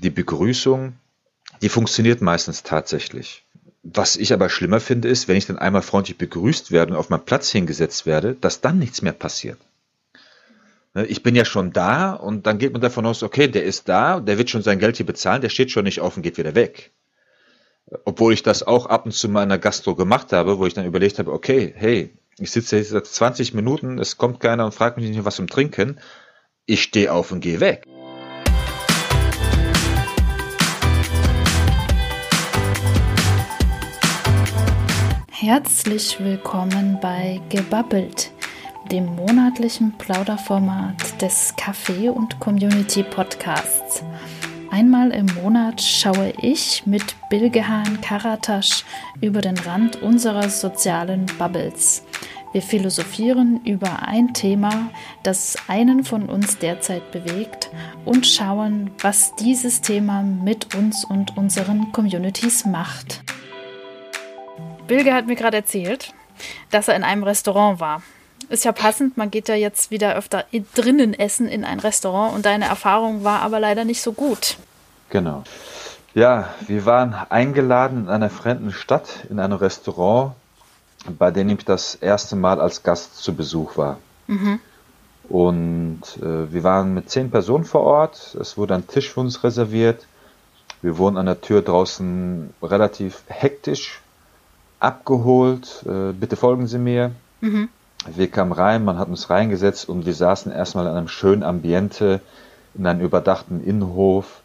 die Begrüßung, die funktioniert meistens tatsächlich. Was ich aber schlimmer finde, ist, wenn ich dann einmal freundlich begrüßt werde und auf meinen Platz hingesetzt werde, dass dann nichts mehr passiert. Ne, ich bin ja schon da und dann geht man davon aus, okay, der ist da, der wird schon sein Geld hier bezahlen, der steht schon nicht auf und geht wieder weg. Obwohl ich das auch ab und zu mal in der Gastro gemacht habe, wo ich dann überlegt habe, okay, hey, ich sitze jetzt seit 20 Minuten, es kommt keiner und fragt mich nicht was zum Trinken. Ich stehe auf und gehe weg. Herzlich willkommen bei Gebabbelt, dem monatlichen Plauderformat des Café und Community Podcasts. Einmal im Monat schaue ich mit Bilgehan Karatasch über den Rand unserer sozialen Bubbles. Wir philosophieren über ein Thema, das einen von uns derzeit bewegt und schauen, was dieses Thema mit uns und unseren Communities macht. Bilge hat mir gerade erzählt, dass er in einem Restaurant war. Ist ja passend, man geht ja jetzt wieder öfter drinnen essen in ein Restaurant und deine Erfahrung war aber leider nicht so gut. Genau. Ja, wir waren eingeladen in einer fremden Stadt in ein Restaurant, bei dem ich das erste Mal als Gast zu Besuch war. Mhm. Und äh, wir waren mit zehn Personen vor Ort. Es wurde ein Tisch für uns reserviert. Wir wurden an der Tür draußen relativ hektisch abgeholt. Äh, bitte folgen Sie mir. Mhm. Wir kamen rein, man hat uns reingesetzt und wir saßen erstmal in einem schönen Ambiente in einem überdachten Innenhof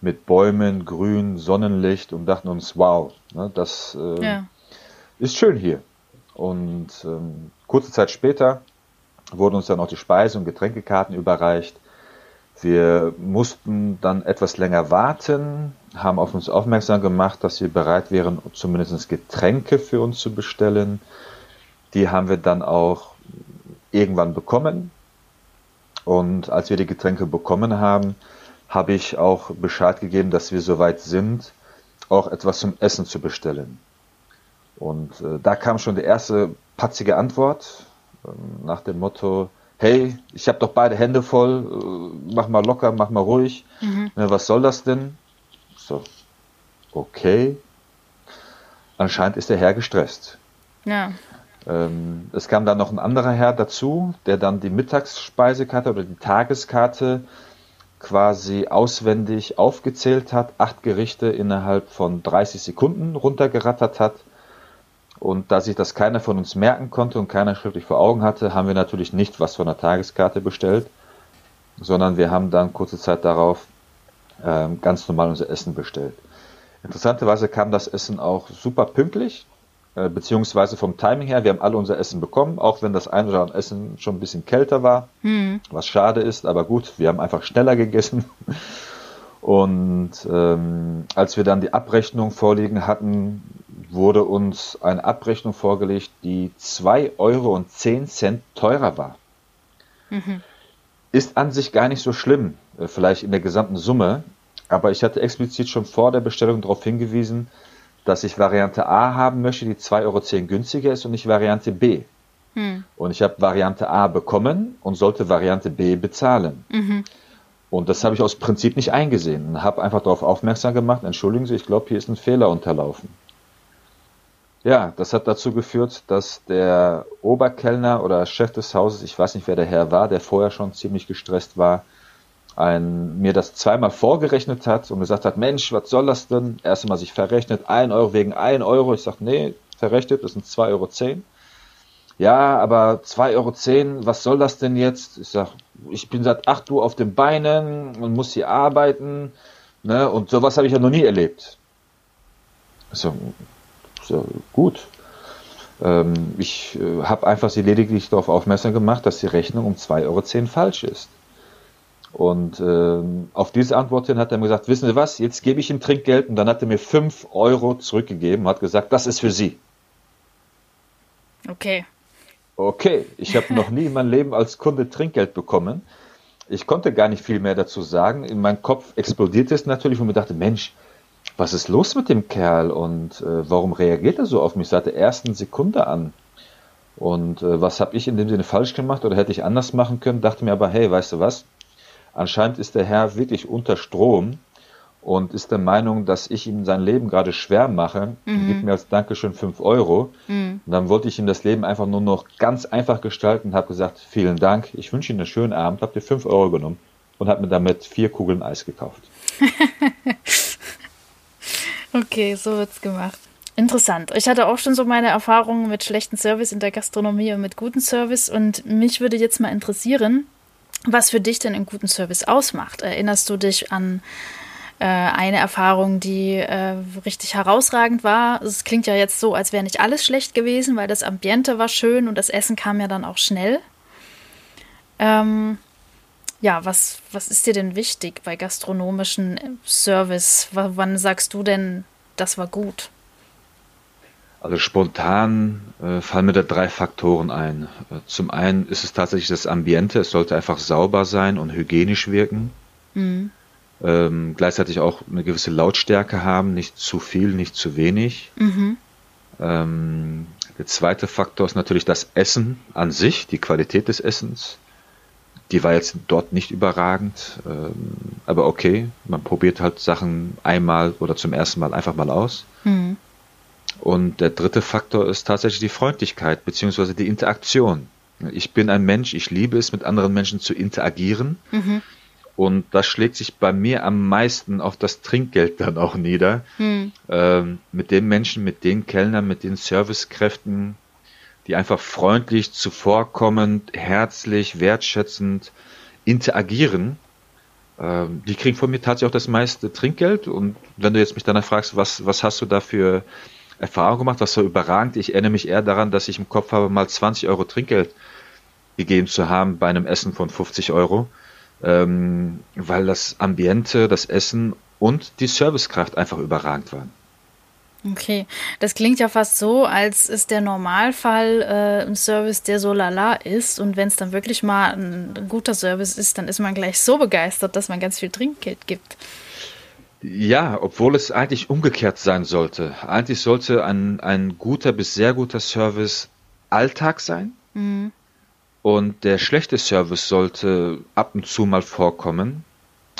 mit Bäumen, Grün, Sonnenlicht und dachten uns, wow, ne, das äh, ja. ist schön hier. Und ähm, kurze Zeit später wurden uns dann auch die Speise- und Getränkekarten überreicht. Wir mussten dann etwas länger warten, haben auf uns aufmerksam gemacht, dass wir bereit wären, zumindest Getränke für uns zu bestellen. Die haben wir dann auch irgendwann bekommen. Und als wir die Getränke bekommen haben, habe ich auch Bescheid gegeben, dass wir soweit sind, auch etwas zum Essen zu bestellen. Und äh, da kam schon die erste patzige Antwort äh, nach dem Motto, hey, ich habe doch beide Hände voll, äh, mach mal locker, mach mal ruhig. Mhm. Ne, was soll das denn? So, okay. Anscheinend ist der Herr gestresst. Ja. Ähm, es kam dann noch ein anderer Herr dazu, der dann die Mittagsspeisekarte oder die Tageskarte quasi auswendig aufgezählt hat, acht Gerichte innerhalb von 30 Sekunden runtergerattert hat. Und da sich das keiner von uns merken konnte und keiner schriftlich vor Augen hatte, haben wir natürlich nicht was von der Tageskarte bestellt, sondern wir haben dann kurze Zeit darauf ganz normal unser Essen bestellt. Interessanterweise kam das Essen auch super pünktlich. Äh, beziehungsweise vom Timing her, wir haben alle unser Essen bekommen, auch wenn das ein oder andere Essen schon ein bisschen kälter war, hm. was schade ist, aber gut, wir haben einfach schneller gegessen. Und ähm, als wir dann die Abrechnung vorliegen hatten, wurde uns eine Abrechnung vorgelegt, die 2,10 Euro teurer war. Mhm. Ist an sich gar nicht so schlimm, äh, vielleicht in der gesamten Summe, aber ich hatte explizit schon vor der Bestellung darauf hingewiesen, dass ich Variante A haben möchte, die 2,10 Euro günstiger ist und nicht Variante B. Hm. Und ich habe Variante A bekommen und sollte Variante B bezahlen. Mhm. Und das habe ich aus Prinzip nicht eingesehen und habe einfach darauf aufmerksam gemacht, entschuldigen Sie, ich glaube, hier ist ein Fehler unterlaufen. Ja, das hat dazu geführt, dass der Oberkellner oder Chef des Hauses, ich weiß nicht, wer der Herr war, der vorher schon ziemlich gestresst war, ein, mir das zweimal vorgerechnet hat und gesagt hat, Mensch, was soll das denn? Erst einmal sich verrechnet, ein Euro wegen ein Euro. Ich sage, nee, verrechnet, das sind 2,10 Euro. Ja, aber 2,10 Euro, was soll das denn jetzt? Ich sage, ich bin seit 8 Uhr auf den Beinen und muss hier arbeiten. Ne? Und sowas habe ich ja noch nie erlebt. So gut. Ähm, ich äh, habe einfach sie lediglich darauf aufmerksam gemacht, dass die Rechnung um 2,10 Euro falsch ist. Und ähm, auf diese Antwort hin hat er mir gesagt, wissen Sie was, jetzt gebe ich ihm Trinkgeld und dann hat er mir 5 Euro zurückgegeben und hat gesagt, das ist für Sie. Okay. Okay, ich habe noch nie in meinem Leben als Kunde Trinkgeld bekommen. Ich konnte gar nicht viel mehr dazu sagen. In meinem Kopf explodierte es natürlich und mir dachte, Mensch, was ist los mit dem Kerl und äh, warum reagiert er so auf mich seit der ersten Sekunde an? Und äh, was habe ich in dem Sinne falsch gemacht oder hätte ich anders machen können? Dachte mir aber, hey, weißt du was? Anscheinend ist der Herr wirklich unter Strom und ist der Meinung, dass ich ihm sein Leben gerade schwer mache, mhm. gibt mir als Dankeschön 5 Euro. Mhm. Und dann wollte ich ihm das Leben einfach nur noch ganz einfach gestalten und habe gesagt, vielen Dank, ich wünsche Ihnen einen schönen Abend, habe dir 5 Euro genommen und habe mir damit vier Kugeln Eis gekauft. okay, so wird's gemacht. Interessant. Ich hatte auch schon so meine Erfahrungen mit schlechten Service in der Gastronomie und mit gutem Service und mich würde jetzt mal interessieren, was für dich denn einen guten Service ausmacht. Erinnerst du dich an äh, eine Erfahrung, die äh, richtig herausragend war? Es klingt ja jetzt so, als wäre nicht alles schlecht gewesen, weil das Ambiente war schön und das Essen kam ja dann auch schnell. Ähm, ja, was, was ist dir denn wichtig bei gastronomischen Service? W wann sagst du denn, das war gut? Also spontan äh, fallen mir da drei Faktoren ein. Äh, zum einen ist es tatsächlich das Ambiente, es sollte einfach sauber sein und hygienisch wirken. Mhm. Ähm, gleichzeitig auch eine gewisse Lautstärke haben, nicht zu viel, nicht zu wenig. Mhm. Ähm, der zweite Faktor ist natürlich das Essen an sich, die Qualität des Essens. Die war jetzt dort nicht überragend, ähm, aber okay, man probiert halt Sachen einmal oder zum ersten Mal einfach mal aus. Mhm. Und der dritte Faktor ist tatsächlich die Freundlichkeit bzw. die Interaktion. Ich bin ein Mensch, ich liebe es, mit anderen Menschen zu interagieren. Mhm. Und das schlägt sich bei mir am meisten auf das Trinkgeld dann auch nieder. Mhm. Ähm, mit den Menschen, mit den Kellnern, mit den Servicekräften, die einfach freundlich, zuvorkommend, herzlich, wertschätzend interagieren. Ähm, die kriegen von mir tatsächlich auch das meiste Trinkgeld. Und wenn du jetzt mich danach fragst, was, was hast du da für Erfahrung gemacht, das war überragend. Ich erinnere mich eher daran, dass ich im Kopf habe, mal 20 Euro Trinkgeld gegeben zu haben bei einem Essen von 50 Euro, ähm, weil das Ambiente, das Essen und die Servicekraft einfach überragend waren. Okay, das klingt ja fast so, als ist der Normalfall äh, ein Service, der so lala ist. Und wenn es dann wirklich mal ein, ein guter Service ist, dann ist man gleich so begeistert, dass man ganz viel Trinkgeld gibt. Ja, obwohl es eigentlich umgekehrt sein sollte. Eigentlich sollte ein, ein guter bis sehr guter Service Alltag sein. Mhm. Und der schlechte Service sollte ab und zu mal vorkommen,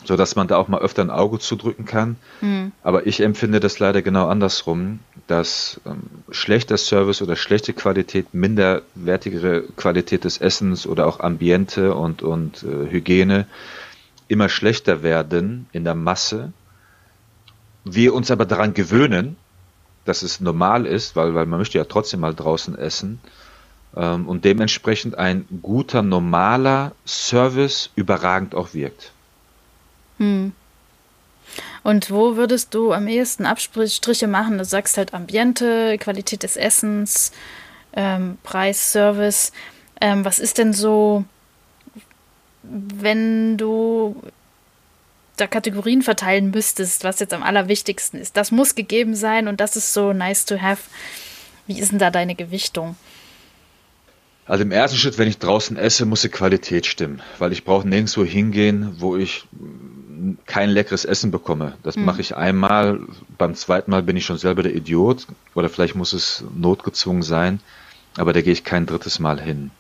sodass man da auch mal öfter ein Auge zudrücken kann. Mhm. Aber ich empfinde das leider genau andersrum, dass ähm, schlechter Service oder schlechte Qualität, minderwertigere Qualität des Essens oder auch Ambiente und, und äh, Hygiene immer schlechter werden in der Masse wir uns aber daran gewöhnen, dass es normal ist, weil, weil man möchte ja trotzdem mal draußen essen. Ähm, und dementsprechend ein guter, normaler Service überragend auch wirkt. Hm. Und wo würdest du am ehesten Abstriche machen? Du sagst halt Ambiente, Qualität des Essens, ähm, Preis, Service. Ähm, was ist denn so, wenn du da Kategorien verteilen müsstest, was jetzt am allerwichtigsten ist. Das muss gegeben sein und das ist so nice to have. Wie ist denn da deine Gewichtung? Also im ersten Schritt, wenn ich draußen esse, muss die Qualität stimmen, weil ich brauche nirgendwo hingehen, wo ich kein leckeres Essen bekomme. Das mhm. mache ich einmal, beim zweiten Mal bin ich schon selber der Idiot oder vielleicht muss es notgezwungen sein, aber da gehe ich kein drittes Mal hin.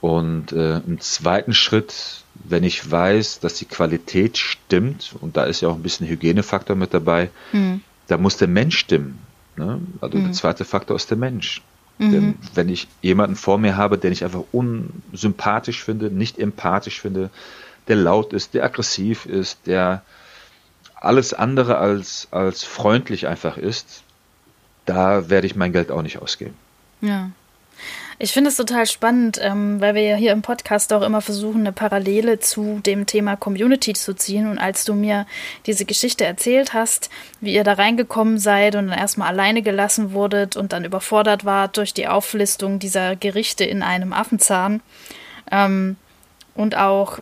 Und äh, im zweiten Schritt wenn ich weiß, dass die Qualität stimmt, und da ist ja auch ein bisschen Hygienefaktor mit dabei, mhm. da muss der Mensch stimmen. Ne? Also mhm. der zweite Faktor ist der Mensch. Mhm. Denn wenn ich jemanden vor mir habe, den ich einfach unsympathisch finde, nicht empathisch finde, der laut ist, der aggressiv ist, der alles andere als, als freundlich einfach ist, da werde ich mein Geld auch nicht ausgeben. Ja. Ich finde es total spannend, ähm, weil wir ja hier im Podcast auch immer versuchen, eine Parallele zu dem Thema Community zu ziehen. Und als du mir diese Geschichte erzählt hast, wie ihr da reingekommen seid und dann erstmal alleine gelassen wurdet und dann überfordert wart durch die Auflistung dieser Gerichte in einem Affenzahn ähm, und auch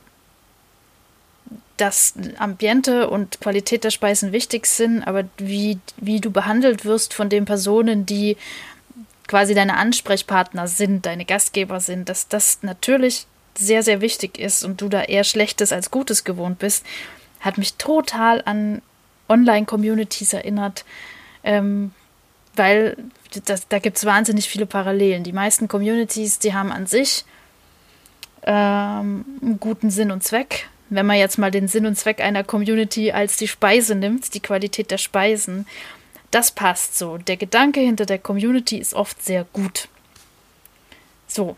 dass Ambiente und Qualität der Speisen wichtig sind, aber wie, wie du behandelt wirst von den Personen, die quasi deine Ansprechpartner sind, deine Gastgeber sind, dass das natürlich sehr, sehr wichtig ist und du da eher Schlechtes als Gutes gewohnt bist, hat mich total an Online-Communities erinnert, ähm, weil das, da gibt es wahnsinnig viele Parallelen. Die meisten Communities, die haben an sich ähm, einen guten Sinn und Zweck. Wenn man jetzt mal den Sinn und Zweck einer Community als die Speise nimmt, die Qualität der Speisen, das passt so. Der Gedanke hinter der Community ist oft sehr gut. So.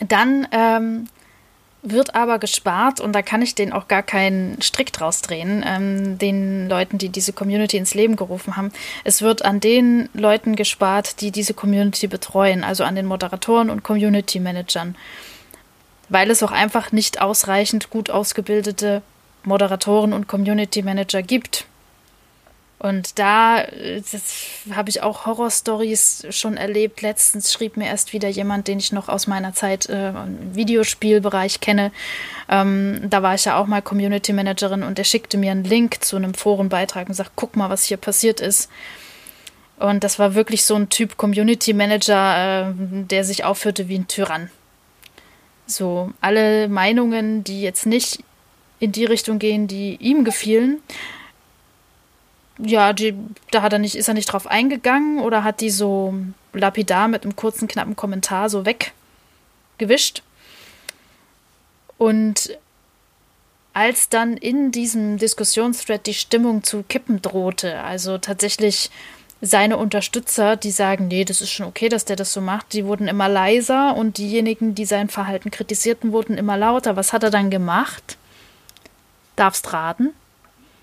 Dann ähm, wird aber gespart und da kann ich den auch gar keinen Strick draus drehen, ähm, den Leuten, die diese Community ins Leben gerufen haben. Es wird an den Leuten gespart, die diese Community betreuen, also an den Moderatoren und Community Managern, weil es auch einfach nicht ausreichend gut ausgebildete Moderatoren und Community Manager gibt. Und da habe ich auch Horrorstories schon erlebt. Letztens schrieb mir erst wieder jemand, den ich noch aus meiner Zeit äh, im Videospielbereich kenne. Ähm, da war ich ja auch mal Community Managerin und der schickte mir einen Link zu einem Forenbeitrag und sagt, guck mal, was hier passiert ist. Und das war wirklich so ein Typ Community Manager, äh, der sich aufführte wie ein Tyrann. So, alle Meinungen, die jetzt nicht in die Richtung gehen, die ihm gefielen, ja, die, da hat er nicht, ist er nicht drauf eingegangen oder hat die so lapidar mit einem kurzen, knappen Kommentar so weggewischt. Und als dann in diesem Diskussionsthread die Stimmung zu kippen drohte, also tatsächlich seine Unterstützer, die sagen, nee, das ist schon okay, dass der das so macht, die wurden immer leiser und diejenigen, die sein Verhalten kritisierten, wurden immer lauter. Was hat er dann gemacht? Darfst raten?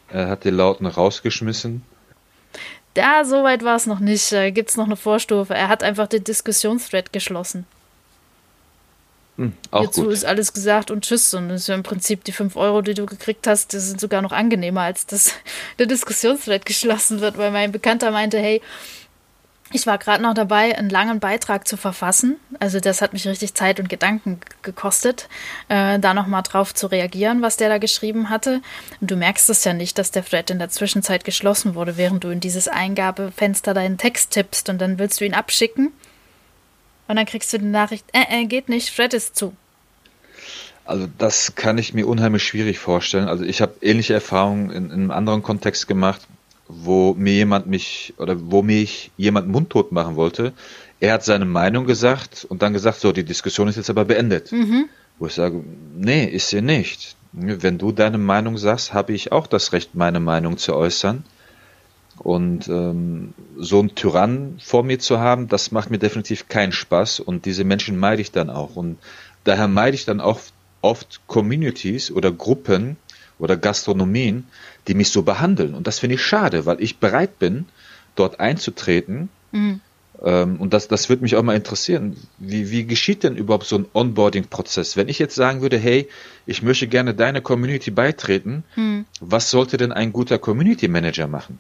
Er hat die Lauten rausgeschmissen. Ja, so weit war es noch nicht. Da gibt es noch eine Vorstufe. Er hat einfach den Diskussionsthread geschlossen. Hm, Hierzu gut. ist alles gesagt und tschüss. Und das ist ja im Prinzip die 5 Euro, die du gekriegt hast, die sind sogar noch angenehmer, als dass der Diskussionsthread geschlossen wird, weil mein Bekannter meinte, hey, ich war gerade noch dabei, einen langen Beitrag zu verfassen. Also das hat mich richtig Zeit und Gedanken gekostet, äh, da nochmal drauf zu reagieren, was der da geschrieben hatte. Und du merkst es ja nicht, dass der Thread in der Zwischenzeit geschlossen wurde, während du in dieses Eingabefenster deinen Text tippst und dann willst du ihn abschicken. Und dann kriegst du die Nachricht, äh, äh, geht nicht, Thread ist zu. Also das kann ich mir unheimlich schwierig vorstellen. Also ich habe ähnliche Erfahrungen in, in einem anderen Kontext gemacht wo mir jemand mich oder wo mich jemand mundtot machen wollte. Er hat seine Meinung gesagt und dann gesagt, so, die Diskussion ist jetzt aber beendet. Mhm. Wo ich sage, nee, ist sie nicht. Wenn du deine Meinung sagst, habe ich auch das Recht, meine Meinung zu äußern. Und ähm, so einen Tyrann vor mir zu haben, das macht mir definitiv keinen Spaß und diese Menschen meide ich dann auch. Und daher meide ich dann auch oft Communities oder Gruppen oder Gastronomien, die mich so behandeln. Und das finde ich schade, weil ich bereit bin, dort einzutreten. Mhm. Ähm, und das, das würde mich auch mal interessieren. Wie, wie geschieht denn überhaupt so ein Onboarding-Prozess? Wenn ich jetzt sagen würde, hey, ich möchte gerne deiner Community beitreten, mhm. was sollte denn ein guter Community Manager machen?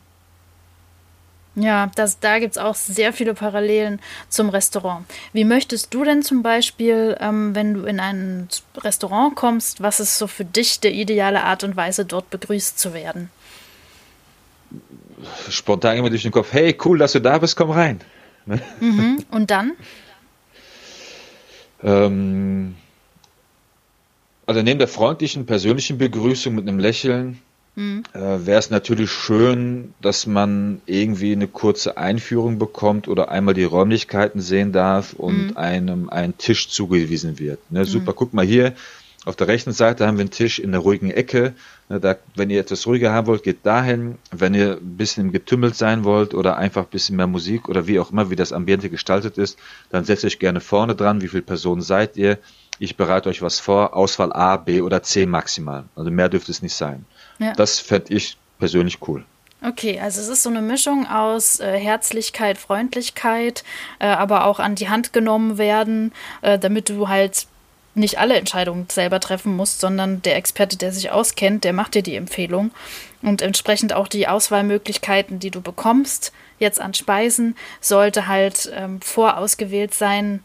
Ja, das, da gibt es auch sehr viele Parallelen zum Restaurant. Wie möchtest du denn zum Beispiel, ähm, wenn du in ein Restaurant kommst, was ist so für dich die ideale Art und Weise, dort begrüßt zu werden? Spontan immer durch den Kopf, hey, cool, dass du da bist, komm rein. Mhm. Und dann? ähm, also neben der freundlichen, persönlichen Begrüßung mit einem Lächeln Mhm. Äh, Wäre es natürlich schön, dass man irgendwie eine kurze Einführung bekommt oder einmal die Räumlichkeiten sehen darf und mhm. einem ein Tisch zugewiesen wird. Ne, super, mhm. guck mal hier, auf der rechten Seite haben wir einen Tisch in der ruhigen Ecke. Ne, da, wenn ihr etwas ruhiger haben wollt, geht dahin. Wenn ihr ein bisschen im Getümmelt sein wollt oder einfach ein bisschen mehr Musik oder wie auch immer, wie das Ambiente gestaltet ist, dann setzt euch gerne vorne dran. Wie viele Personen seid ihr? Ich bereite euch was vor. Auswahl A, B oder C maximal. Also mehr dürfte es nicht sein. Ja. Das fände ich persönlich cool. Okay, also es ist so eine Mischung aus äh, Herzlichkeit, Freundlichkeit, äh, aber auch an die Hand genommen werden, äh, damit du halt nicht alle Entscheidungen selber treffen musst, sondern der Experte, der sich auskennt, der macht dir die Empfehlung und entsprechend auch die Auswahlmöglichkeiten, die du bekommst, jetzt an Speisen, sollte halt ähm, vorausgewählt sein,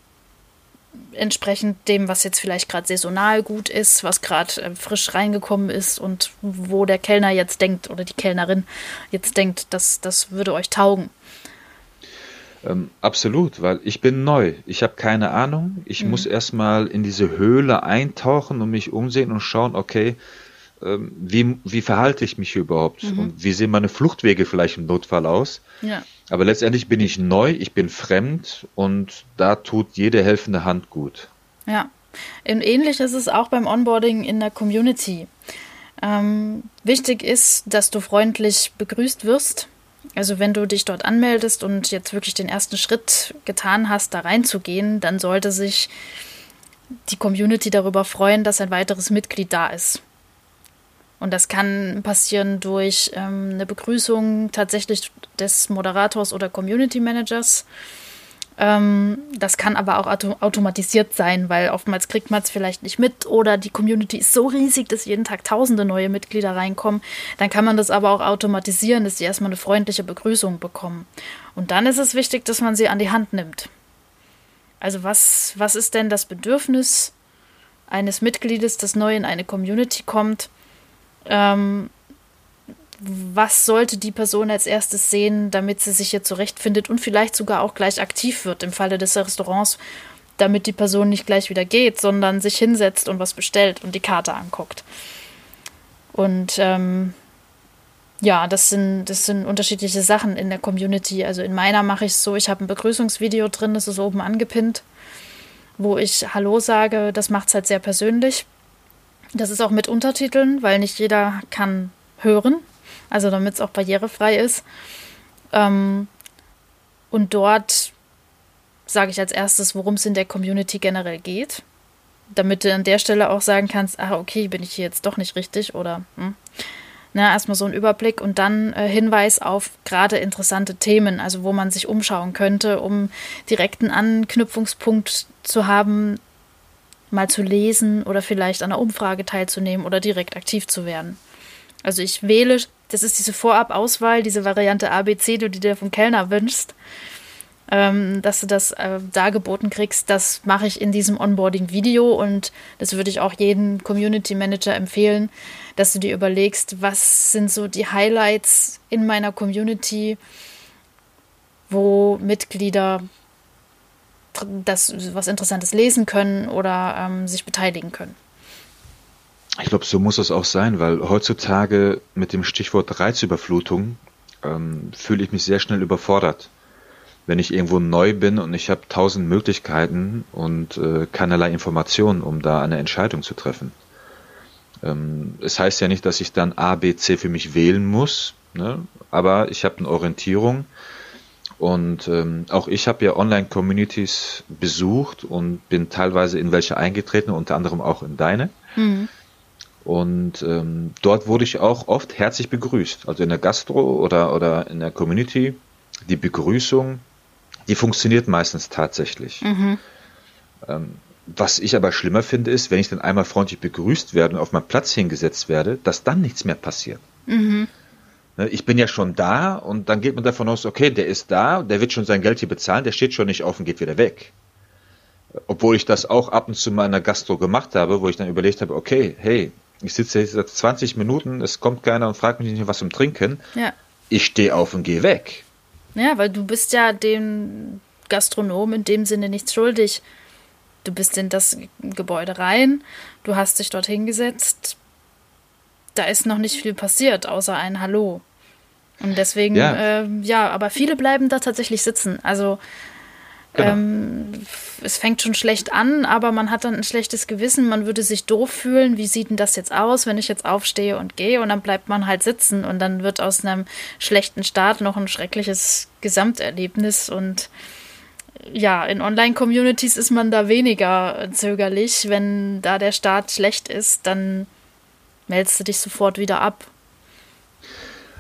entsprechend dem, was jetzt vielleicht gerade saisonal gut ist, was gerade äh, frisch reingekommen ist und wo der Kellner jetzt denkt oder die Kellnerin jetzt denkt, dass das würde euch taugen. Ähm, absolut, weil ich bin neu. Ich habe keine Ahnung. Ich mhm. muss erstmal in diese Höhle eintauchen und mich umsehen und schauen, okay, ähm, wie, wie verhalte ich mich hier überhaupt? Mhm. Und wie sehen meine Fluchtwege vielleicht im Notfall aus? Ja. Aber letztendlich bin ich neu, ich bin fremd und da tut jede helfende Hand gut. Ja, ähnlich ist es auch beim Onboarding in der Community. Ähm, wichtig ist, dass du freundlich begrüßt wirst. Also wenn du dich dort anmeldest und jetzt wirklich den ersten Schritt getan hast, da reinzugehen, dann sollte sich die Community darüber freuen, dass ein weiteres Mitglied da ist. Und das kann passieren durch ähm, eine Begrüßung tatsächlich des Moderators oder Community Managers ähm, das kann aber auch auto automatisiert sein, weil oftmals kriegt man es vielleicht nicht mit oder die Community ist so riesig, dass jeden Tag tausende neue Mitglieder reinkommen. Dann kann man das aber auch automatisieren, dass sie erstmal eine freundliche Begrüßung bekommen. Und dann ist es wichtig, dass man sie an die Hand nimmt. Also was, was ist denn das Bedürfnis eines Mitgliedes, das neu in eine Community kommt? Ähm, was sollte die Person als erstes sehen, damit sie sich hier zurechtfindet und vielleicht sogar auch gleich aktiv wird im Falle des Restaurants, damit die Person nicht gleich wieder geht, sondern sich hinsetzt und was bestellt und die Karte anguckt. Und ähm, ja, das sind, das sind unterschiedliche Sachen in der Community. Also in meiner mache ich es so, ich habe ein Begrüßungsvideo drin, das ist oben angepinnt, wo ich Hallo sage. Das macht es halt sehr persönlich. Das ist auch mit Untertiteln, weil nicht jeder kann hören also damit es auch barrierefrei ist. Ähm, und dort sage ich als erstes, worum es in der Community generell geht, damit du an der Stelle auch sagen kannst, ah, okay, bin ich hier jetzt doch nicht richtig oder hm. Na, erstmal so ein Überblick und dann äh, Hinweis auf gerade interessante Themen, also wo man sich umschauen könnte, um direkten Anknüpfungspunkt zu haben, mal zu lesen oder vielleicht an einer Umfrage teilzunehmen oder direkt aktiv zu werden. Also ich wähle das ist diese Vorabauswahl, diese Variante ABC, die du dir vom Kellner wünschst, ähm, dass du das äh, dargeboten kriegst. Das mache ich in diesem Onboarding-Video und das würde ich auch jedem Community Manager empfehlen, dass du dir überlegst, was sind so die Highlights in meiner Community, wo Mitglieder das was Interessantes lesen können oder ähm, sich beteiligen können. Ich glaube, so muss es auch sein, weil heutzutage mit dem Stichwort Reizüberflutung ähm, fühle ich mich sehr schnell überfordert. Wenn ich irgendwo neu bin und ich habe tausend Möglichkeiten und äh, keinerlei Informationen, um da eine Entscheidung zu treffen. Ähm, es heißt ja nicht, dass ich dann A, B, C für mich wählen muss, ne? aber ich habe eine Orientierung. Und ähm, auch ich habe ja Online-Communities besucht und bin teilweise in welche eingetreten, unter anderem auch in deine. Mhm. Und ähm, dort wurde ich auch oft herzlich begrüßt. Also in der Gastro oder, oder in der Community. Die Begrüßung, die funktioniert meistens tatsächlich. Mhm. Ähm, was ich aber schlimmer finde, ist, wenn ich dann einmal freundlich begrüßt werde und auf meinen Platz hingesetzt werde, dass dann nichts mehr passiert. Mhm. Ne, ich bin ja schon da und dann geht man davon aus, okay, der ist da, der wird schon sein Geld hier bezahlen, der steht schon nicht auf und geht wieder weg. Obwohl ich das auch ab und zu mal in der Gastro gemacht habe, wo ich dann überlegt habe, okay, hey, ich sitze jetzt seit 20 Minuten, es kommt keiner und fragt mich nicht was zum Trinken. Ja. Ich stehe auf und gehe weg. Ja, weil du bist ja dem Gastronom in dem Sinne nichts schuldig. Du bist in das Gebäude rein, du hast dich dort hingesetzt. Da ist noch nicht viel passiert, außer ein Hallo. Und deswegen, ja, äh, ja aber viele bleiben da tatsächlich sitzen. Also Genau. Ähm, es fängt schon schlecht an, aber man hat dann ein schlechtes Gewissen, man würde sich doof fühlen. Wie sieht denn das jetzt aus, wenn ich jetzt aufstehe und gehe? Und dann bleibt man halt sitzen und dann wird aus einem schlechten Start noch ein schreckliches Gesamterlebnis. Und ja, in Online-Communities ist man da weniger zögerlich. Wenn da der Start schlecht ist, dann meldest du dich sofort wieder ab.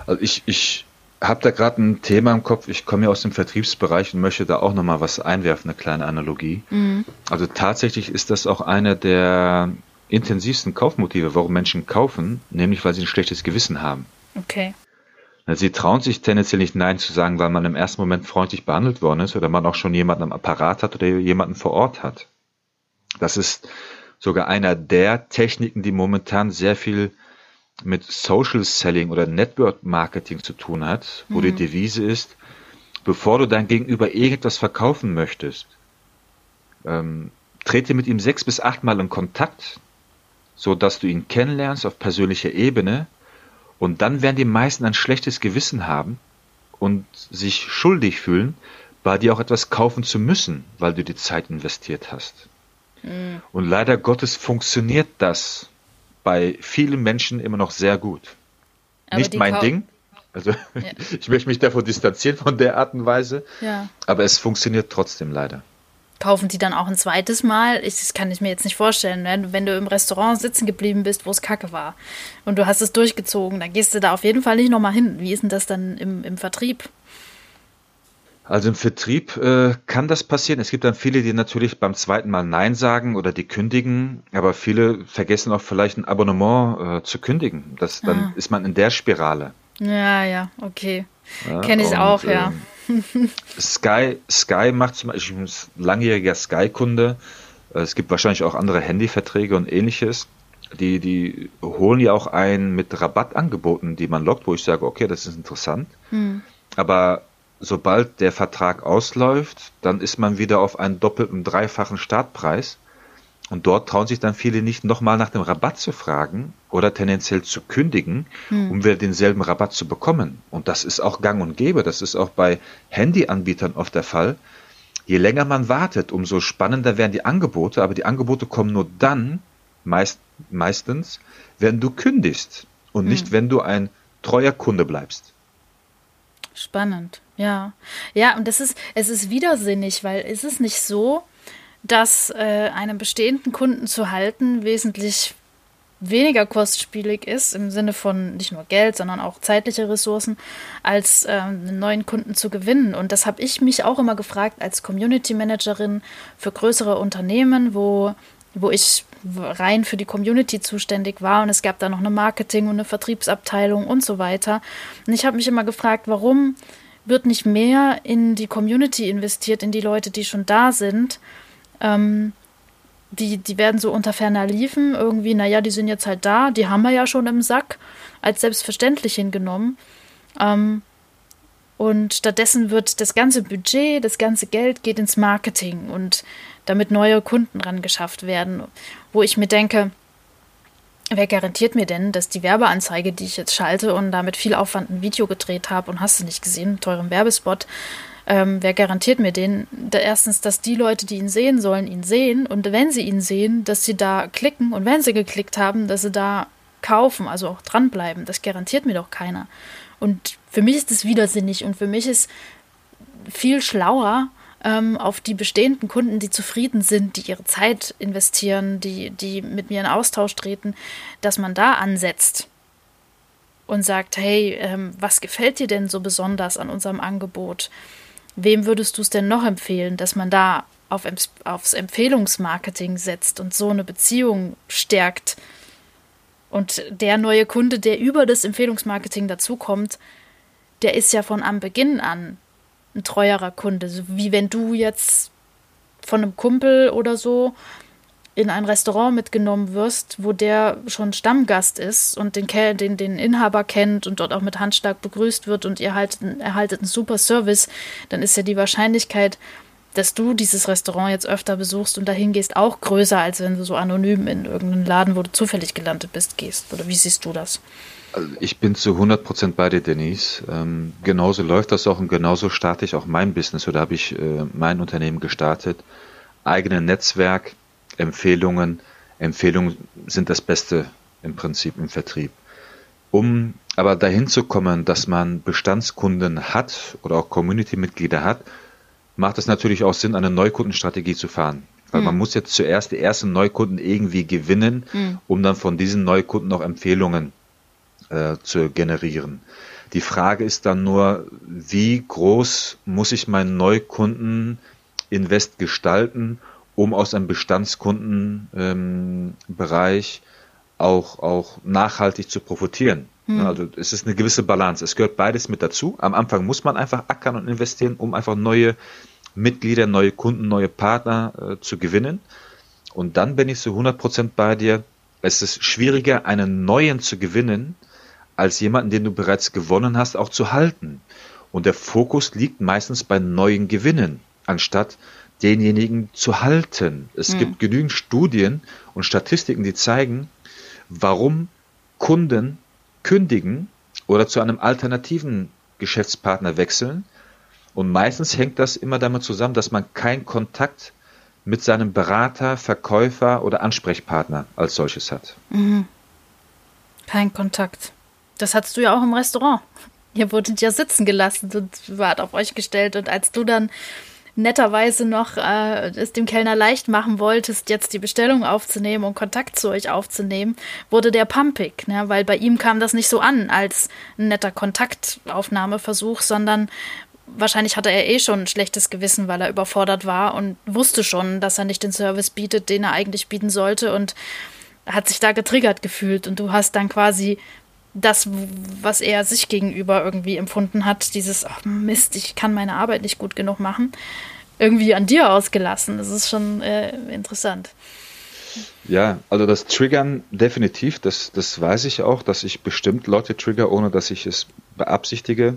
Also ich, ich habe da gerade ein Thema im Kopf. Ich komme ja aus dem Vertriebsbereich und möchte da auch nochmal was einwerfen, eine kleine Analogie. Mhm. Also tatsächlich ist das auch einer der intensivsten Kaufmotive, warum Menschen kaufen, nämlich weil sie ein schlechtes Gewissen haben. Okay. Sie trauen sich tendenziell nicht Nein zu sagen, weil man im ersten Moment freundlich behandelt worden ist oder man auch schon jemanden am Apparat hat oder jemanden vor Ort hat. Das ist sogar einer der Techniken, die momentan sehr viel mit Social Selling oder Network Marketing zu tun hat, wo mhm. die Devise ist, bevor du dein Gegenüber irgendwas verkaufen möchtest, ähm, trete mit ihm sechs bis achtmal in Kontakt, so dass du ihn kennenlernst auf persönlicher Ebene und dann werden die meisten ein schlechtes Gewissen haben und sich schuldig fühlen, bei dir auch etwas kaufen zu müssen, weil du die Zeit investiert hast. Mhm. Und leider Gottes funktioniert das bei vielen Menschen immer noch sehr gut. Aber Nicht mein Ding. Also ja. ich möchte mich davon distanzieren von der Art und Weise. Ja. Aber es funktioniert trotzdem leider. Kaufen die dann auch ein zweites Mal? Ich, das kann ich mir jetzt nicht vorstellen. Wenn, wenn du im Restaurant sitzen geblieben bist, wo es kacke war und du hast es durchgezogen, dann gehst du da auf jeden Fall nicht nochmal hin. Wie ist denn das dann im, im Vertrieb? Also im Vertrieb äh, kann das passieren. Es gibt dann viele, die natürlich beim zweiten Mal Nein sagen oder die kündigen, aber viele vergessen auch vielleicht ein Abonnement äh, zu kündigen. Das, dann ah. ist man in der Spirale. Ja, ja, okay. Ja, Kenne ich auch, ja. Ähm, Sky, Sky macht zum Beispiel, ich bin langjähriger Sky-Kunde. Es gibt wahrscheinlich auch andere Handyverträge und ähnliches. Die, die holen ja auch ein mit Rabattangeboten, die man lockt, wo ich sage, okay, das ist interessant. Hm. Aber sobald der Vertrag ausläuft, dann ist man wieder auf einen doppelten, dreifachen Startpreis. Und dort trauen sich dann viele nicht nochmal nach dem Rabatt zu fragen oder tendenziell zu kündigen, hm. um wieder denselben Rabatt zu bekommen. Und das ist auch gang und gäbe. Das ist auch bei Handyanbietern oft der Fall. Je länger man wartet, umso spannender werden die Angebote. Aber die Angebote kommen nur dann, meist, meistens, wenn du kündigst und hm. nicht, wenn du ein treuer Kunde bleibst. Spannend, ja. Ja, und das ist, es ist widersinnig, weil ist es nicht so, dass äh, einen bestehenden Kunden zu halten wesentlich weniger kostspielig ist, im Sinne von nicht nur Geld, sondern auch zeitliche Ressourcen, als äh, einen neuen Kunden zu gewinnen. Und das habe ich mich auch immer gefragt als Community Managerin für größere Unternehmen, wo, wo ich rein für die Community zuständig war und es gab da noch eine Marketing- und eine Vertriebsabteilung und so weiter. Und ich habe mich immer gefragt, warum wird nicht mehr in die Community investiert, in die Leute, die schon da sind? Ähm, die, die werden so unter ferner Liefen irgendwie, naja, die sind jetzt halt da, die haben wir ja schon im Sack, als selbstverständlich hingenommen. Ähm, und stattdessen wird das ganze Budget, das ganze Geld geht ins Marketing und damit neue Kunden ran geschafft werden, wo ich mir denke, wer garantiert mir denn, dass die Werbeanzeige, die ich jetzt schalte und damit viel Aufwand ein Video gedreht habe und hast du nicht gesehen, mit teurem Werbespot, ähm, wer garantiert mir den? Da erstens, dass die Leute, die ihn sehen sollen, ihn sehen und wenn sie ihn sehen, dass sie da klicken und wenn sie geklickt haben, dass sie da kaufen, also auch dranbleiben. Das garantiert mir doch keiner. Und für mich ist das widersinnig und für mich ist viel schlauer, ähm, auf die bestehenden Kunden, die zufrieden sind, die ihre Zeit investieren, die, die mit mir in Austausch treten, dass man da ansetzt und sagt, hey, ähm, was gefällt dir denn so besonders an unserem Angebot? Wem würdest du es denn noch empfehlen, dass man da auf, aufs Empfehlungsmarketing setzt und so eine Beziehung stärkt? Und der neue Kunde, der über das Empfehlungsmarketing dazukommt, der ist ja von am Beginn an ein treuerer Kunde. So wie wenn du jetzt von einem Kumpel oder so in ein Restaurant mitgenommen wirst, wo der schon Stammgast ist und den, den, den Inhaber kennt und dort auch mit Handschlag begrüßt wird und ihr halt, erhaltet einen super Service, dann ist ja die Wahrscheinlichkeit, dass du dieses Restaurant jetzt öfter besuchst und dahin gehst, auch größer, als wenn du so anonym in irgendeinen Laden, wo du zufällig gelandet bist, gehst. Oder wie siehst du das? Also ich bin zu 100% bei dir, Denise. Ähm, genauso läuft das auch und genauso starte ich auch mein Business oder habe ich äh, mein Unternehmen gestartet. Eigene Netzwerk, Empfehlungen. Empfehlungen sind das Beste im Prinzip im Vertrieb. Um aber dahin zu kommen, dass man Bestandskunden hat oder auch Community-Mitglieder hat, macht es natürlich auch Sinn, eine Neukundenstrategie zu fahren. Weil mhm. man muss jetzt zuerst die ersten Neukunden irgendwie gewinnen, mhm. um dann von diesen Neukunden auch Empfehlungen äh, zu generieren. Die Frage ist dann nur, wie groß muss ich meinen Neukunden-Invest gestalten, um aus einem Bestandskundenbereich ähm, auch, auch nachhaltig zu profitieren. Hm. Also es ist eine gewisse Balance. Es gehört beides mit dazu. Am Anfang muss man einfach ackern und investieren, um einfach neue Mitglieder, neue Kunden, neue Partner äh, zu gewinnen. Und dann bin ich zu 100% bei dir. Es ist schwieriger, einen neuen zu gewinnen, als jemanden, den du bereits gewonnen hast, auch zu halten. Und der Fokus liegt meistens bei neuen Gewinnen, anstatt denjenigen zu halten. Es hm. gibt genügend Studien und Statistiken, die zeigen, warum Kunden kündigen oder zu einem alternativen Geschäftspartner wechseln. Und meistens hängt das immer damit zusammen, dass man keinen Kontakt mit seinem Berater, Verkäufer oder Ansprechpartner als solches hat. Mhm. Kein Kontakt. Das hattest du ja auch im Restaurant. Ihr wurdet ja sitzen gelassen und wart auf euch gestellt. Und als du dann netterweise noch äh, es dem Kellner leicht machen wolltest, jetzt die Bestellung aufzunehmen und Kontakt zu euch aufzunehmen, wurde der pumpig, ne? weil bei ihm kam das nicht so an als ein netter Kontaktaufnahmeversuch, sondern wahrscheinlich hatte er eh schon ein schlechtes Gewissen, weil er überfordert war und wusste schon, dass er nicht den Service bietet, den er eigentlich bieten sollte und hat sich da getriggert gefühlt und du hast dann quasi das, was er sich gegenüber irgendwie empfunden hat, dieses ach Mist, ich kann meine Arbeit nicht gut genug machen, irgendwie an dir ausgelassen. Das ist schon äh, interessant. Ja, also das Triggern definitiv, das, das weiß ich auch, dass ich bestimmt Leute trigger, ohne dass ich es beabsichtige.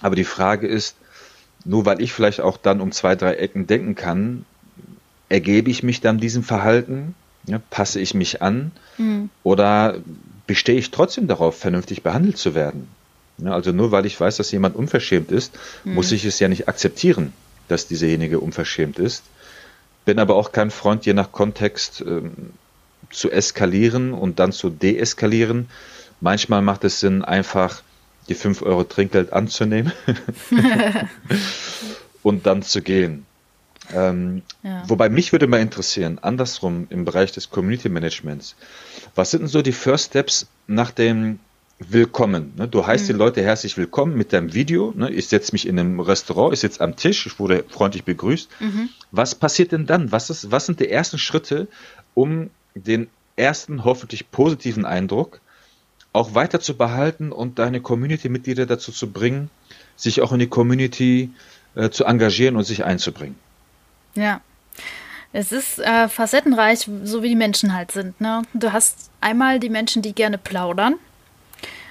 Aber die Frage ist, nur weil ich vielleicht auch dann um zwei, drei Ecken denken kann, ergebe ich mich dann diesem Verhalten, ja, passe ich mich an mhm. oder bestehe ich trotzdem darauf, vernünftig behandelt zu werden? Ja, also nur weil ich weiß, dass jemand unverschämt ist, mhm. muss ich es ja nicht akzeptieren, dass dieserjenige unverschämt ist. Bin aber auch kein Freund, je nach Kontext ähm, zu eskalieren und dann zu deeskalieren. Manchmal macht es Sinn, einfach die 5 Euro Trinkgeld anzunehmen und dann zu gehen. Ähm, ja. Wobei mich würde mal interessieren, andersrum im Bereich des Community Managements, was sind denn so die First Steps nach dem Willkommen? Ne? Du heißt mhm. die Leute herzlich willkommen mit deinem Video. Ne? Ich setze mich in einem Restaurant, ich sitze am Tisch, ich wurde freundlich begrüßt. Mhm. Was passiert denn dann? Was, ist, was sind die ersten Schritte, um den ersten hoffentlich positiven Eindruck auch weiter zu behalten und deine Community-Mitglieder dazu zu bringen, sich auch in die Community äh, zu engagieren und sich einzubringen. Ja. Es ist äh, facettenreich, so wie die Menschen halt sind. Ne? Du hast einmal die Menschen, die gerne plaudern.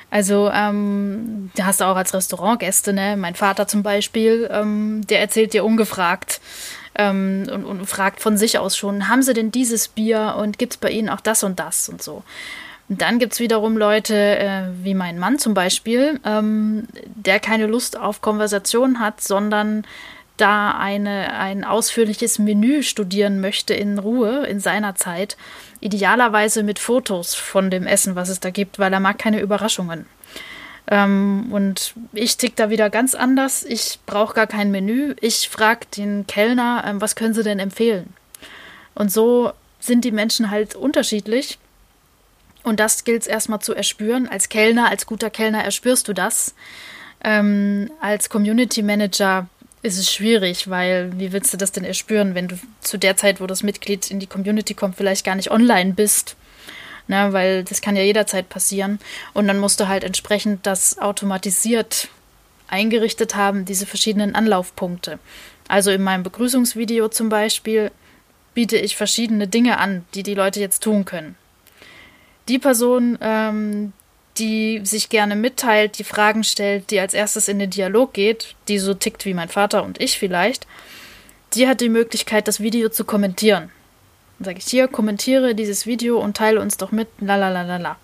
Also, ähm, da hast du auch als Restaurantgäste, ne? Mein Vater zum Beispiel, ähm, der erzählt dir ungefragt ähm, und, und fragt von sich aus schon, haben sie denn dieses Bier und gibt es bei ihnen auch das und das und so. Und dann gibt es wiederum Leute, äh, wie mein Mann zum Beispiel, ähm, der keine Lust auf Konversation hat, sondern da eine, ein ausführliches Menü studieren möchte in Ruhe, in seiner Zeit. Idealerweise mit Fotos von dem Essen, was es da gibt, weil er mag keine Überraschungen. Ähm, und ich tick da wieder ganz anders. Ich brauche gar kein Menü. Ich frage den Kellner, ähm, was können Sie denn empfehlen? Und so sind die Menschen halt unterschiedlich. Und das gilt es erstmal zu erspüren. Als Kellner, als guter Kellner erspürst du das. Ähm, als Community Manager ist es schwierig, weil wie willst du das denn erspüren, wenn du zu der Zeit, wo das Mitglied in die Community kommt, vielleicht gar nicht online bist? Ne, weil das kann ja jederzeit passieren. Und dann musst du halt entsprechend das automatisiert eingerichtet haben, diese verschiedenen Anlaufpunkte. Also in meinem Begrüßungsvideo zum Beispiel biete ich verschiedene Dinge an, die die Leute jetzt tun können die Person, ähm, die sich gerne mitteilt, die Fragen stellt, die als erstes in den Dialog geht, die so tickt wie mein Vater und ich vielleicht, die hat die Möglichkeit, das Video zu kommentieren. Dann sage ich hier, kommentiere dieses Video und teile uns doch mit, la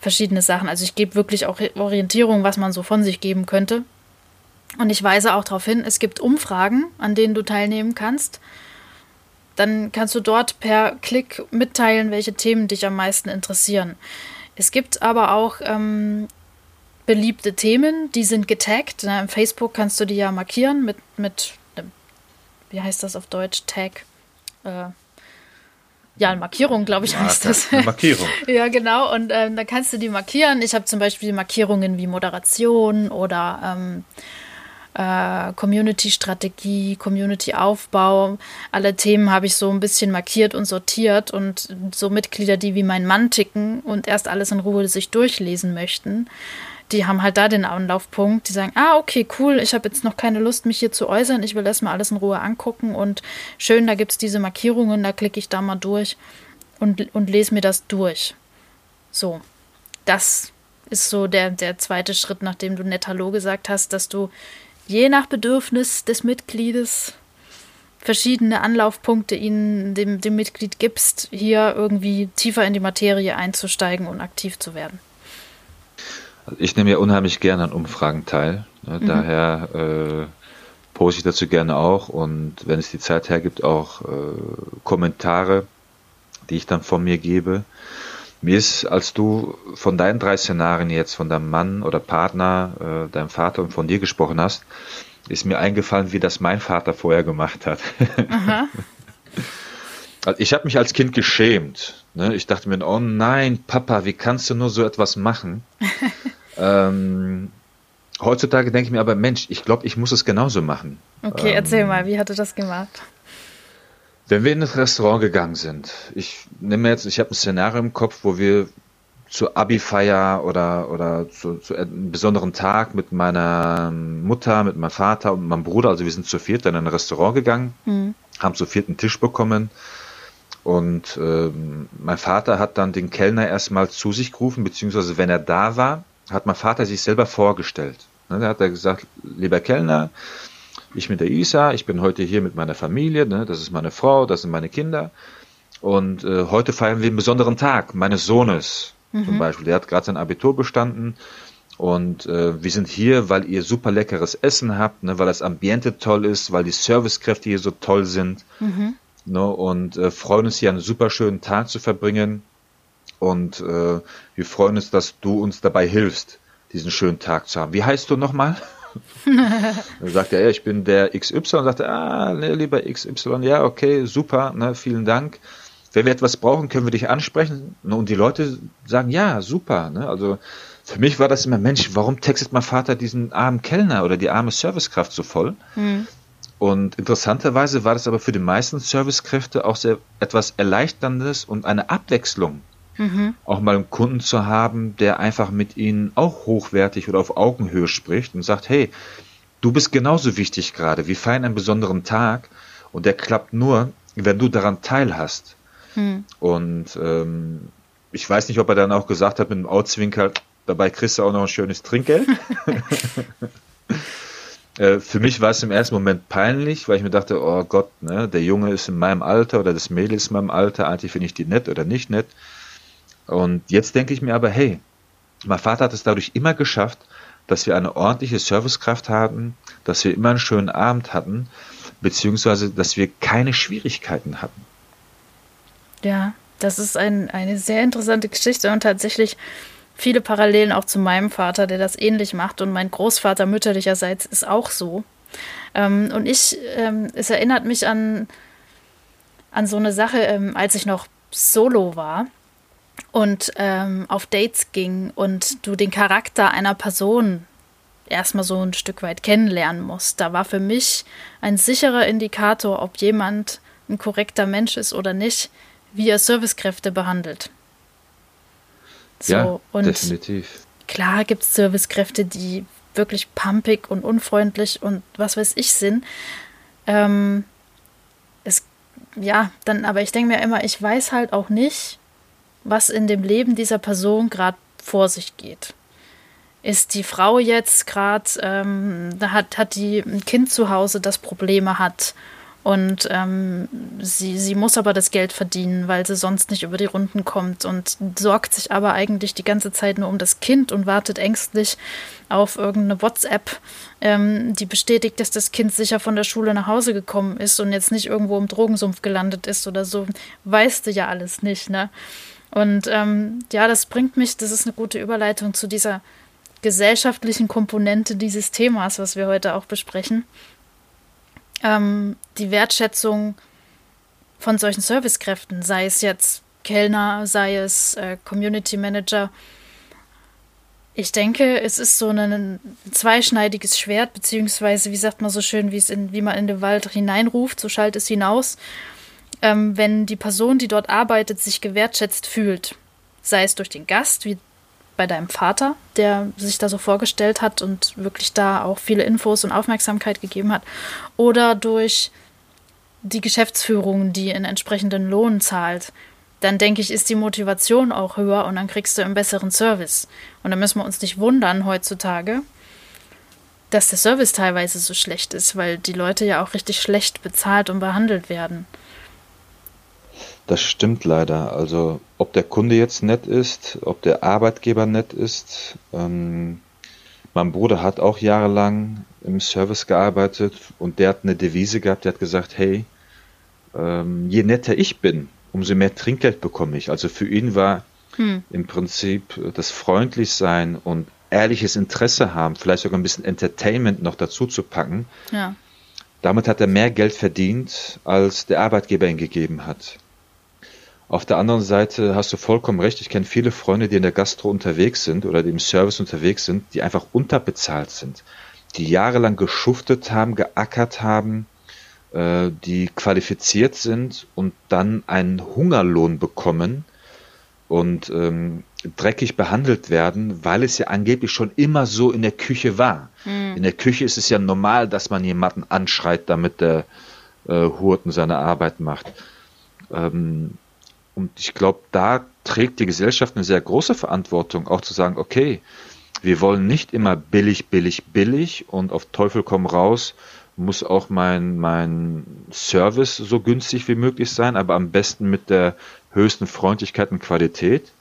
Verschiedene Sachen. Also ich gebe wirklich auch Orientierung, was man so von sich geben könnte. Und ich weise auch darauf hin, es gibt Umfragen, an denen du teilnehmen kannst dann kannst du dort per Klick mitteilen, welche Themen dich am meisten interessieren. Es gibt aber auch ähm, beliebte Themen, die sind getaggt. Na, Im Facebook kannst du die ja markieren mit, mit wie heißt das auf Deutsch? Tag. Äh, ja, eine Markierung, glaube ich, ja, heißt das. Eine Markierung. ja, genau. Und ähm, da kannst du die markieren. Ich habe zum Beispiel Markierungen wie Moderation oder ähm, äh, Community-Strategie, Community-Aufbau. Alle Themen habe ich so ein bisschen markiert und sortiert und so Mitglieder, die wie mein Mann ticken und erst alles in Ruhe sich durchlesen möchten, die haben halt da den Anlaufpunkt, die sagen, ah, okay, cool, ich habe jetzt noch keine Lust, mich hier zu äußern, ich will erstmal alles in Ruhe angucken und schön, da gibt es diese Markierungen, da klicke ich da mal durch und, und lese mir das durch. So, das ist so der, der zweite Schritt, nachdem du nett Hallo gesagt hast, dass du je nach Bedürfnis des Mitgliedes verschiedene Anlaufpunkte ihnen dem, dem Mitglied gibst, hier irgendwie tiefer in die Materie einzusteigen und aktiv zu werden. Ich nehme ja unheimlich gerne an Umfragen teil. Ne? Mhm. Daher äh, poste ich dazu gerne auch und wenn es die Zeit hergibt, auch äh, Kommentare, die ich dann von mir gebe. Mir ist, als du von deinen drei Szenarien jetzt, von deinem Mann oder Partner, äh, deinem Vater und von dir gesprochen hast, ist mir eingefallen, wie das mein Vater vorher gemacht hat. Aha. Also ich habe mich als Kind geschämt. Ne? Ich dachte mir, oh nein, Papa, wie kannst du nur so etwas machen? ähm, heutzutage denke ich mir aber, Mensch, ich glaube, ich muss es genauso machen. Okay, ähm, erzähl mal, wie hat er das gemacht? Wenn wir in das Restaurant gegangen sind, ich nehme jetzt, ich habe ein Szenario im Kopf, wo wir zur Abi-Feier oder, oder zu, zu, einem besonderen Tag mit meiner Mutter, mit meinem Vater und meinem Bruder, also wir sind zu viert in ein Restaurant gegangen, mhm. haben zu viert einen Tisch bekommen und ähm, mein Vater hat dann den Kellner erstmal zu sich gerufen, beziehungsweise wenn er da war, hat mein Vater sich selber vorgestellt. Ne, da hat er gesagt, lieber Kellner, ich bin der Isa, ich bin heute hier mit meiner Familie, ne, das ist meine Frau, das sind meine Kinder. Und äh, heute feiern wir einen besonderen Tag meines Sohnes mhm. zum Beispiel. Der hat gerade sein Abitur bestanden. Und äh, wir sind hier, weil ihr super leckeres Essen habt, ne, weil das Ambiente toll ist, weil die Servicekräfte hier so toll sind. Mhm. Ne, und äh, freuen uns hier einen super schönen Tag zu verbringen. Und äh, wir freuen uns, dass du uns dabei hilfst, diesen schönen Tag zu haben. Wie heißt du nochmal? Dann sagt er, ja, ich bin der XY. Und sagt er, ah, ne, lieber XY, ja, okay, super, ne, vielen Dank. Wenn wir etwas brauchen, können wir dich ansprechen. Und die Leute sagen, ja, super. Ne? Also für mich war das immer, Mensch, warum textet mein Vater diesen armen Kellner oder die arme Servicekraft so voll? Mhm. Und interessanterweise war das aber für die meisten Servicekräfte auch sehr etwas Erleichterndes und eine Abwechslung. Mhm. Auch mal einen Kunden zu haben, der einfach mit ihnen auch hochwertig oder auf Augenhöhe spricht und sagt, hey, du bist genauso wichtig gerade, wir feiern einen besonderen Tag und der klappt nur, wenn du daran teilhast. Hm. Und ähm, ich weiß nicht, ob er dann auch gesagt hat mit dem Autzwinker, dabei kriegst du auch noch ein schönes Trinkgeld. äh, für mich war es im ersten Moment peinlich, weil ich mir dachte, oh Gott, ne, der Junge ist in meinem Alter oder das Mädel ist in meinem Alter, eigentlich finde ich die nett oder nicht nett. Und jetzt denke ich mir aber, hey, mein Vater hat es dadurch immer geschafft, dass wir eine ordentliche Servicekraft hatten, dass wir immer einen schönen Abend hatten, beziehungsweise dass wir keine Schwierigkeiten hatten. Ja, das ist ein, eine sehr interessante Geschichte und tatsächlich viele Parallelen auch zu meinem Vater, der das ähnlich macht. Und mein Großvater mütterlicherseits ist auch so. Ähm, und ich, ähm, es erinnert mich an, an so eine Sache, ähm, als ich noch solo war und ähm, auf Dates ging und du den Charakter einer Person erstmal so ein Stück weit kennenlernen musst. Da war für mich ein sicherer Indikator, ob jemand ein korrekter Mensch ist oder nicht, wie er Servicekräfte behandelt. So, ja, und definitiv. Klar gibt es Servicekräfte, die wirklich pumpig und unfreundlich und was weiß ich sind. Ähm, es, ja, dann, aber ich denke mir immer, ich weiß halt auch nicht, was in dem Leben dieser Person gerade vor sich geht. Ist die Frau jetzt gerade, ähm, hat, hat die ein Kind zu Hause, das Probleme hat und ähm, sie, sie muss aber das Geld verdienen, weil sie sonst nicht über die Runden kommt und sorgt sich aber eigentlich die ganze Zeit nur um das Kind und wartet ängstlich auf irgendeine WhatsApp, ähm, die bestätigt, dass das Kind sicher von der Schule nach Hause gekommen ist und jetzt nicht irgendwo im Drogensumpf gelandet ist oder so. Weißt du ja alles nicht, ne? Und ähm, ja, das bringt mich, das ist eine gute Überleitung zu dieser gesellschaftlichen Komponente dieses Themas, was wir heute auch besprechen ähm, die Wertschätzung von solchen Servicekräften, sei es jetzt Kellner, sei es äh, Community Manager. Ich denke, es ist so ein zweischneidiges Schwert, beziehungsweise, wie sagt man so schön, wie, es in, wie man in den Wald hineinruft, so schallt es hinaus. Ähm, wenn die Person, die dort arbeitet, sich gewertschätzt fühlt, sei es durch den Gast, wie bei deinem Vater, der sich da so vorgestellt hat und wirklich da auch viele Infos und Aufmerksamkeit gegeben hat, oder durch die Geschäftsführung, die einen entsprechenden Lohn zahlt, dann denke ich, ist die Motivation auch höher und dann kriegst du einen besseren Service. Und dann müssen wir uns nicht wundern heutzutage, dass der Service teilweise so schlecht ist, weil die Leute ja auch richtig schlecht bezahlt und behandelt werden. Das stimmt leider. Also ob der Kunde jetzt nett ist, ob der Arbeitgeber nett ist. Ähm, mein Bruder hat auch jahrelang im Service gearbeitet und der hat eine Devise gehabt, der hat gesagt, hey, ähm, je netter ich bin, umso mehr Trinkgeld bekomme ich. Also für ihn war hm. im Prinzip das Freundlichsein und ehrliches Interesse haben, vielleicht sogar ein bisschen Entertainment noch dazu zu packen. Ja. Damit hat er mehr Geld verdient, als der Arbeitgeber ihm gegeben hat. Auf der anderen Seite hast du vollkommen recht. Ich kenne viele Freunde, die in der Gastro unterwegs sind oder die im Service unterwegs sind, die einfach unterbezahlt sind, die jahrelang geschuftet haben, geackert haben, äh, die qualifiziert sind und dann einen Hungerlohn bekommen und ähm, dreckig behandelt werden, weil es ja angeblich schon immer so in der Küche war. Mhm. In der Küche ist es ja normal, dass man jemanden anschreit, damit der äh, Hurten seine Arbeit macht. Ähm, und ich glaube, da trägt die Gesellschaft eine sehr große Verantwortung, auch zu sagen, okay, wir wollen nicht immer billig, billig, billig und auf Teufel komm raus muss auch mein, mein Service so günstig wie möglich sein, aber am besten mit der höchsten Freundlichkeit und Qualität.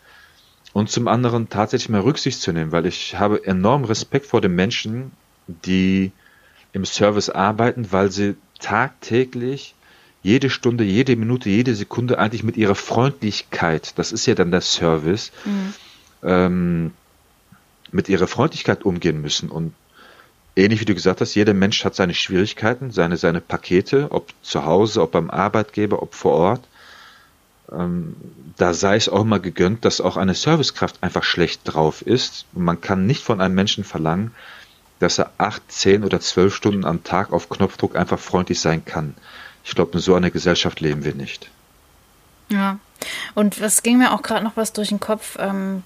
Und zum anderen tatsächlich mal Rücksicht zu nehmen, weil ich habe enormen Respekt vor den Menschen, die im Service arbeiten, weil sie tagtäglich jede Stunde, jede Minute, jede Sekunde eigentlich mit ihrer Freundlichkeit, das ist ja dann der Service, mhm. ähm, mit ihrer Freundlichkeit umgehen müssen. Und ähnlich wie du gesagt hast, jeder Mensch hat seine Schwierigkeiten, seine, seine Pakete, ob zu Hause, ob beim Arbeitgeber, ob vor Ort. Ähm, da sei es auch mal gegönnt, dass auch eine Servicekraft einfach schlecht drauf ist. Und man kann nicht von einem Menschen verlangen, dass er acht, zehn oder zwölf Stunden am Tag auf Knopfdruck einfach freundlich sein kann. Ich glaube, in so einer Gesellschaft leben wir nicht. Ja, und es ging mir auch gerade noch was durch den Kopf, ähm,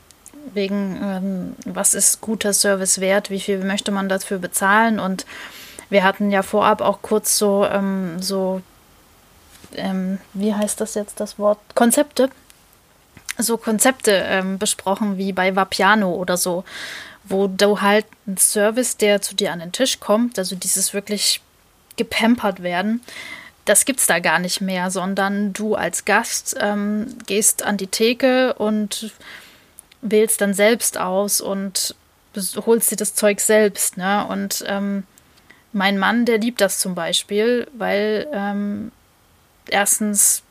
wegen, ähm, was ist guter Service wert, wie viel möchte man dafür bezahlen? Und wir hatten ja vorab auch kurz so, ähm, so ähm, wie heißt das jetzt das Wort, Konzepte, so Konzepte ähm, besprochen wie bei Vapiano oder so, wo du halt einen Service, der zu dir an den Tisch kommt, also dieses wirklich gepampert werden, das gibt's da gar nicht mehr, sondern du als Gast ähm, gehst an die Theke und wählst dann selbst aus und holst dir das Zeug selbst. Ne? Und ähm, mein Mann, der liebt das zum Beispiel, weil ähm, erstens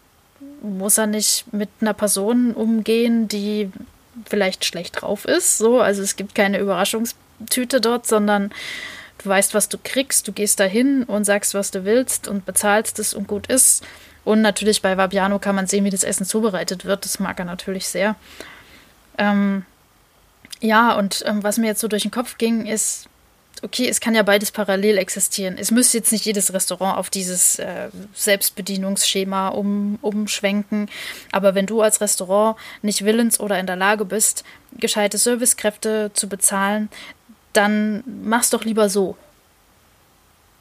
muss er nicht mit einer Person umgehen, die vielleicht schlecht drauf ist. So, also es gibt keine Überraschungstüte dort, sondern Du weißt, was du kriegst, du gehst dahin und sagst, was du willst und bezahlst es und gut ist. Und natürlich bei Vabiano kann man sehen, wie das Essen zubereitet wird. Das mag er natürlich sehr. Ähm, ja, und ähm, was mir jetzt so durch den Kopf ging, ist, okay, es kann ja beides parallel existieren. Es müsste jetzt nicht jedes Restaurant auf dieses äh, Selbstbedienungsschema um, umschwenken. Aber wenn du als Restaurant nicht willens oder in der Lage bist, gescheite Servicekräfte zu bezahlen, dann mach's doch lieber so.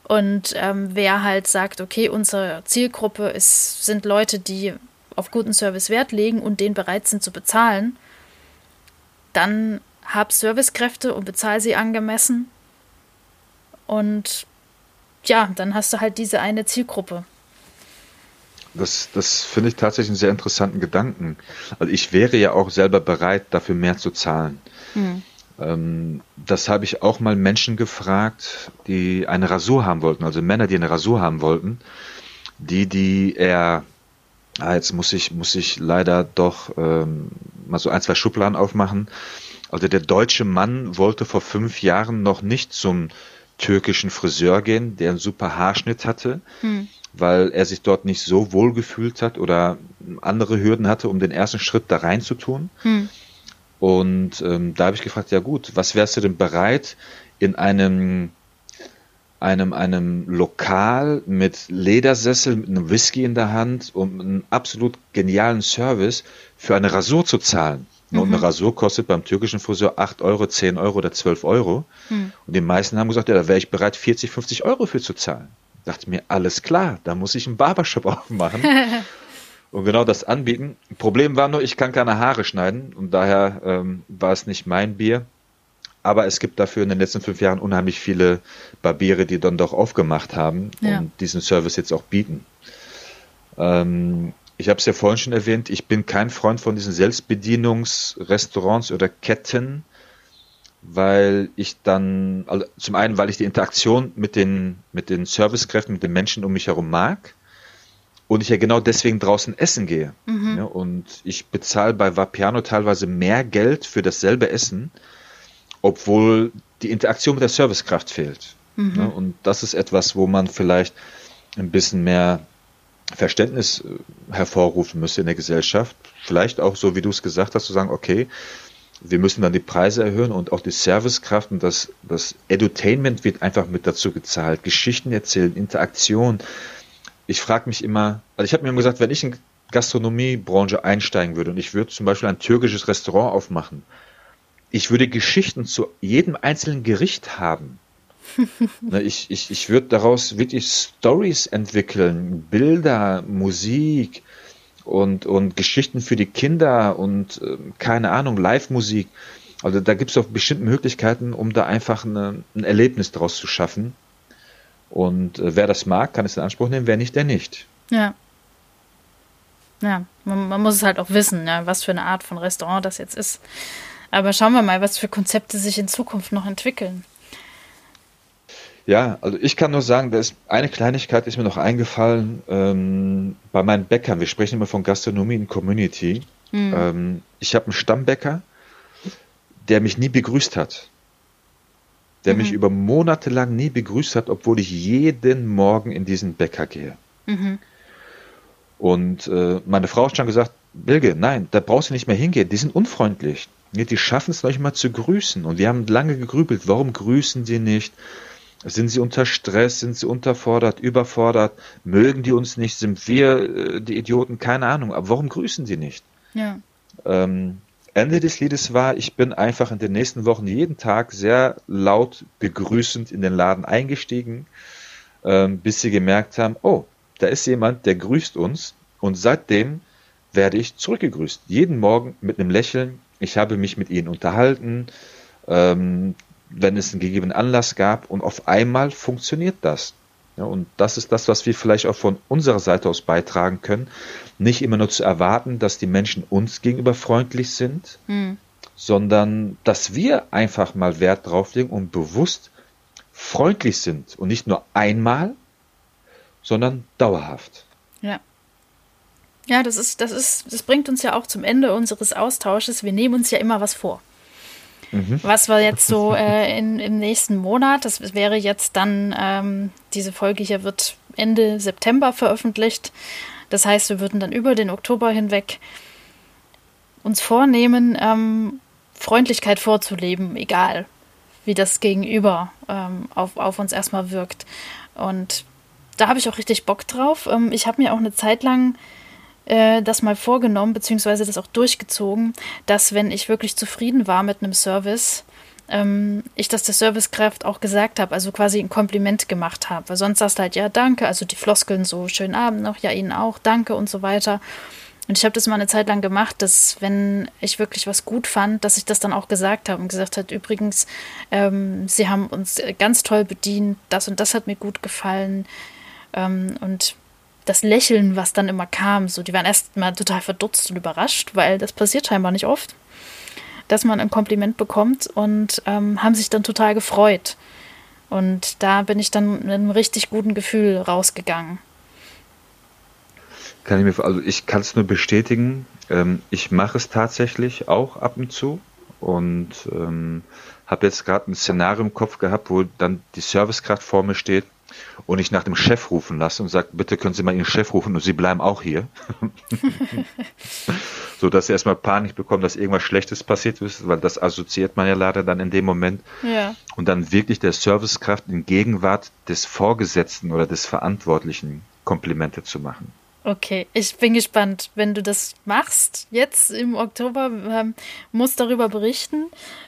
Und ähm, wer halt sagt, okay, unsere Zielgruppe ist, sind Leute, die auf guten Service Wert legen und den bereit sind zu bezahlen, dann hab Servicekräfte und bezahl sie angemessen. Und ja, dann hast du halt diese eine Zielgruppe. Das, das finde ich tatsächlich einen sehr interessanten Gedanken. Also ich wäre ja auch selber bereit, dafür mehr zu zahlen. Hm. Ähm, das habe ich auch mal Menschen gefragt, die eine Rasur haben wollten, also Männer, die eine Rasur haben wollten, die, die eher, ah, jetzt muss ich, muss ich leider doch ähm, mal so ein, zwei Schubladen aufmachen. Also der deutsche Mann wollte vor fünf Jahren noch nicht zum türkischen Friseur gehen, der einen super Haarschnitt hatte, hm. weil er sich dort nicht so wohl gefühlt hat oder andere Hürden hatte, um den ersten Schritt da rein zu tun. Hm. Und ähm, da habe ich gefragt, ja gut, was wärst du denn bereit in einem einem, einem Lokal mit Ledersessel, mit einem Whisky in der Hand und einem absolut genialen Service für eine Rasur zu zahlen. Mhm. Und eine Rasur kostet beim türkischen Friseur 8 Euro, 10 Euro oder 12 Euro. Mhm. Und die meisten haben gesagt, ja, da wäre ich bereit, 40, 50 Euro für zu zahlen. Ich dachte mir, alles klar, da muss ich einen Barbershop aufmachen. und genau das anbieten. Problem war nur, ich kann keine Haare schneiden und daher ähm, war es nicht mein Bier. Aber es gibt dafür in den letzten fünf Jahren unheimlich viele Barbiere, die dann doch aufgemacht haben ja. und diesen Service jetzt auch bieten. Ähm, ich habe es ja vorhin schon erwähnt, ich bin kein Freund von diesen Selbstbedienungsrestaurants oder Ketten, weil ich dann, also zum einen, weil ich die Interaktion mit den, mit den Servicekräften, mit den Menschen um mich herum mag und ich ja genau deswegen draußen essen gehe. Mhm. Ja, und ich bezahle bei Vapiano teilweise mehr Geld für dasselbe Essen, obwohl die Interaktion mit der Servicekraft fehlt. Mhm. Ja, und das ist etwas, wo man vielleicht ein bisschen mehr Verständnis äh, hervorrufen müsste in der Gesellschaft. Vielleicht auch so, wie du es gesagt hast, zu sagen, okay, wir müssen dann die Preise erhöhen und auch die Servicekraft und das, das Edutainment wird einfach mit dazu gezahlt. Geschichten erzählen, Interaktion. Ich frage mich immer, also ich habe mir immer gesagt, wenn ich in Gastronomiebranche einsteigen würde und ich würde zum Beispiel ein türkisches Restaurant aufmachen, ich würde Geschichten zu jedem einzelnen Gericht haben. Ne, ich, ich, ich würde daraus wirklich Stories entwickeln, Bilder, Musik und, und Geschichten für die Kinder und äh, keine Ahnung, Live-Musik. Also da gibt es auch bestimmte Möglichkeiten, um da einfach eine, ein Erlebnis draus zu schaffen. Und äh, wer das mag, kann es in Anspruch nehmen, wer nicht, der nicht. Ja. Ja, man, man muss es halt auch wissen, ja, was für eine Art von Restaurant das jetzt ist. Aber schauen wir mal, was für Konzepte sich in Zukunft noch entwickeln. Ja, also ich kann nur sagen, da ist eine Kleinigkeit ist mir noch eingefallen ähm, bei meinen Bäckern. Wir sprechen immer von Gastronomie in Community. Mhm. Ähm, ich habe einen Stammbäcker, der mich nie begrüßt hat. Der mhm. mich über Monate lang nie begrüßt hat, obwohl ich jeden Morgen in diesen Bäcker gehe. Mhm. Und äh, meine Frau hat schon gesagt, Bilge, nein, da brauchst du nicht mehr hingehen, die sind unfreundlich. Die schaffen es noch nicht mal zu grüßen. Und wir haben lange gegrübelt, warum grüßen die nicht? Sind sie unter Stress? Sind sie unterfordert, überfordert? Mögen die uns nicht? Sind wir äh, die Idioten? Keine Ahnung. Aber warum grüßen sie nicht? Ja. Ähm, Ende des Liedes war, ich bin einfach in den nächsten Wochen jeden Tag sehr laut begrüßend in den Laden eingestiegen, ähm, bis sie gemerkt haben, oh, da ist jemand, der grüßt uns. Und seitdem werde ich zurückgegrüßt. Jeden Morgen mit einem Lächeln. Ich habe mich mit ihnen unterhalten. Ähm, wenn es einen gegebenen Anlass gab und auf einmal funktioniert das. Ja, und das ist das, was wir vielleicht auch von unserer Seite aus beitragen können. Nicht immer nur zu erwarten, dass die Menschen uns gegenüber freundlich sind, mhm. sondern dass wir einfach mal Wert drauf legen und bewusst freundlich sind. Und nicht nur einmal, sondern dauerhaft. Ja. Ja, das ist, das ist, das bringt uns ja auch zum Ende unseres Austausches. Wir nehmen uns ja immer was vor. Was wir jetzt so äh, in, im nächsten Monat, das wäre jetzt dann, ähm, diese Folge hier wird Ende September veröffentlicht. Das heißt, wir würden dann über den Oktober hinweg uns vornehmen, ähm, Freundlichkeit vorzuleben, egal wie das Gegenüber ähm, auf, auf uns erstmal wirkt. Und da habe ich auch richtig Bock drauf. Ähm, ich habe mir auch eine Zeit lang äh, das mal vorgenommen, beziehungsweise das auch durchgezogen, dass wenn ich wirklich zufrieden war mit einem Service, ähm, ich das der Servicekraft auch gesagt habe, also quasi ein Kompliment gemacht habe. Weil sonst sagst du halt, ja, danke, also die Floskeln so, schönen Abend noch, ja, Ihnen auch, danke und so weiter. Und ich habe das mal eine Zeit lang gemacht, dass wenn ich wirklich was gut fand, dass ich das dann auch gesagt habe und gesagt hat, übrigens, ähm, Sie haben uns ganz toll bedient, das und das hat mir gut gefallen. Ähm, und das Lächeln, was dann immer kam, so, die waren erst mal total verdutzt und überrascht, weil das passiert scheinbar nicht oft, dass man ein Kompliment bekommt und ähm, haben sich dann total gefreut. Und da bin ich dann mit einem richtig guten Gefühl rausgegangen. Kann ich mir, also ich kann es nur bestätigen. Ähm, ich mache es tatsächlich auch ab und zu und ähm, habe jetzt gerade ein Szenario im Kopf gehabt, wo dann die Servicekraft vor mir steht und ich nach dem Chef rufen lasse und sage, bitte können Sie mal Ihren Chef rufen und Sie bleiben auch hier. so dass Sie erstmal Panik bekommen, dass irgendwas Schlechtes passiert ist, weil das assoziiert man ja leider dann in dem Moment. Ja. Und dann wirklich der Servicekraft in Gegenwart des Vorgesetzten oder des Verantwortlichen Komplimente zu machen. Okay, ich bin gespannt, wenn du das machst. Jetzt im Oktober ähm, musst darüber berichten.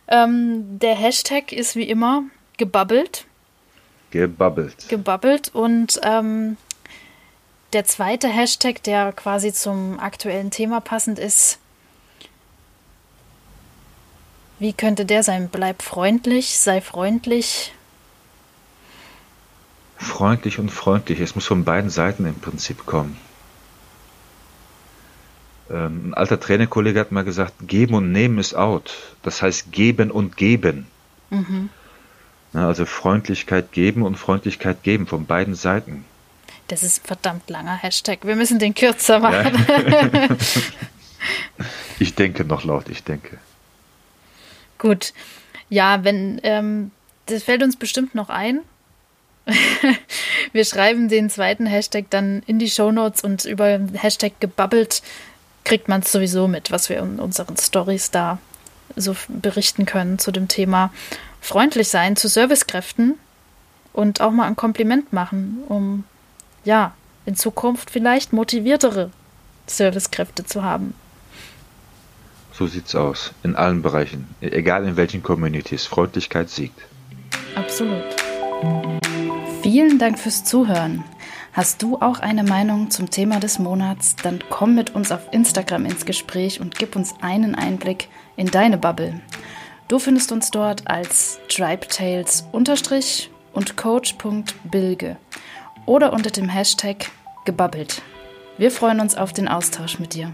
Ähm, der Hashtag ist wie immer gebabbelt. Gebabbelt. Gebabbelt und ähm, der zweite Hashtag, der quasi zum aktuellen Thema passend ist, wie könnte der sein? Bleib freundlich, sei freundlich. Freundlich und freundlich. Es muss von beiden Seiten im Prinzip kommen. Ähm, ein alter Trainerkollege hat mal gesagt, geben und nehmen ist out. Das heißt geben und geben. Mhm. Also Freundlichkeit geben und Freundlichkeit geben von beiden Seiten. Das ist ein verdammt langer Hashtag. Wir müssen den kürzer machen. Ja. ich denke noch laut, ich denke. Gut. Ja, wenn, ähm, das fällt uns bestimmt noch ein. Wir schreiben den zweiten Hashtag dann in die Shownotes und über Hashtag gebabbelt kriegt man es sowieso mit, was wir in unseren Stories da so berichten können zu dem Thema freundlich sein zu Servicekräften und auch mal ein Kompliment machen, um ja, in Zukunft vielleicht motiviertere Servicekräfte zu haben. So sieht's aus. In allen Bereichen. Egal in welchen Communities. Freundlichkeit siegt. Absolut. Vielen Dank fürs Zuhören. Hast du auch eine Meinung zum Thema des Monats? Dann komm mit uns auf Instagram ins Gespräch und gib uns einen Einblick in deine Bubble. Du findest uns dort als tribetales- und coach.bilge oder unter dem Hashtag gebabbelt. Wir freuen uns auf den Austausch mit dir.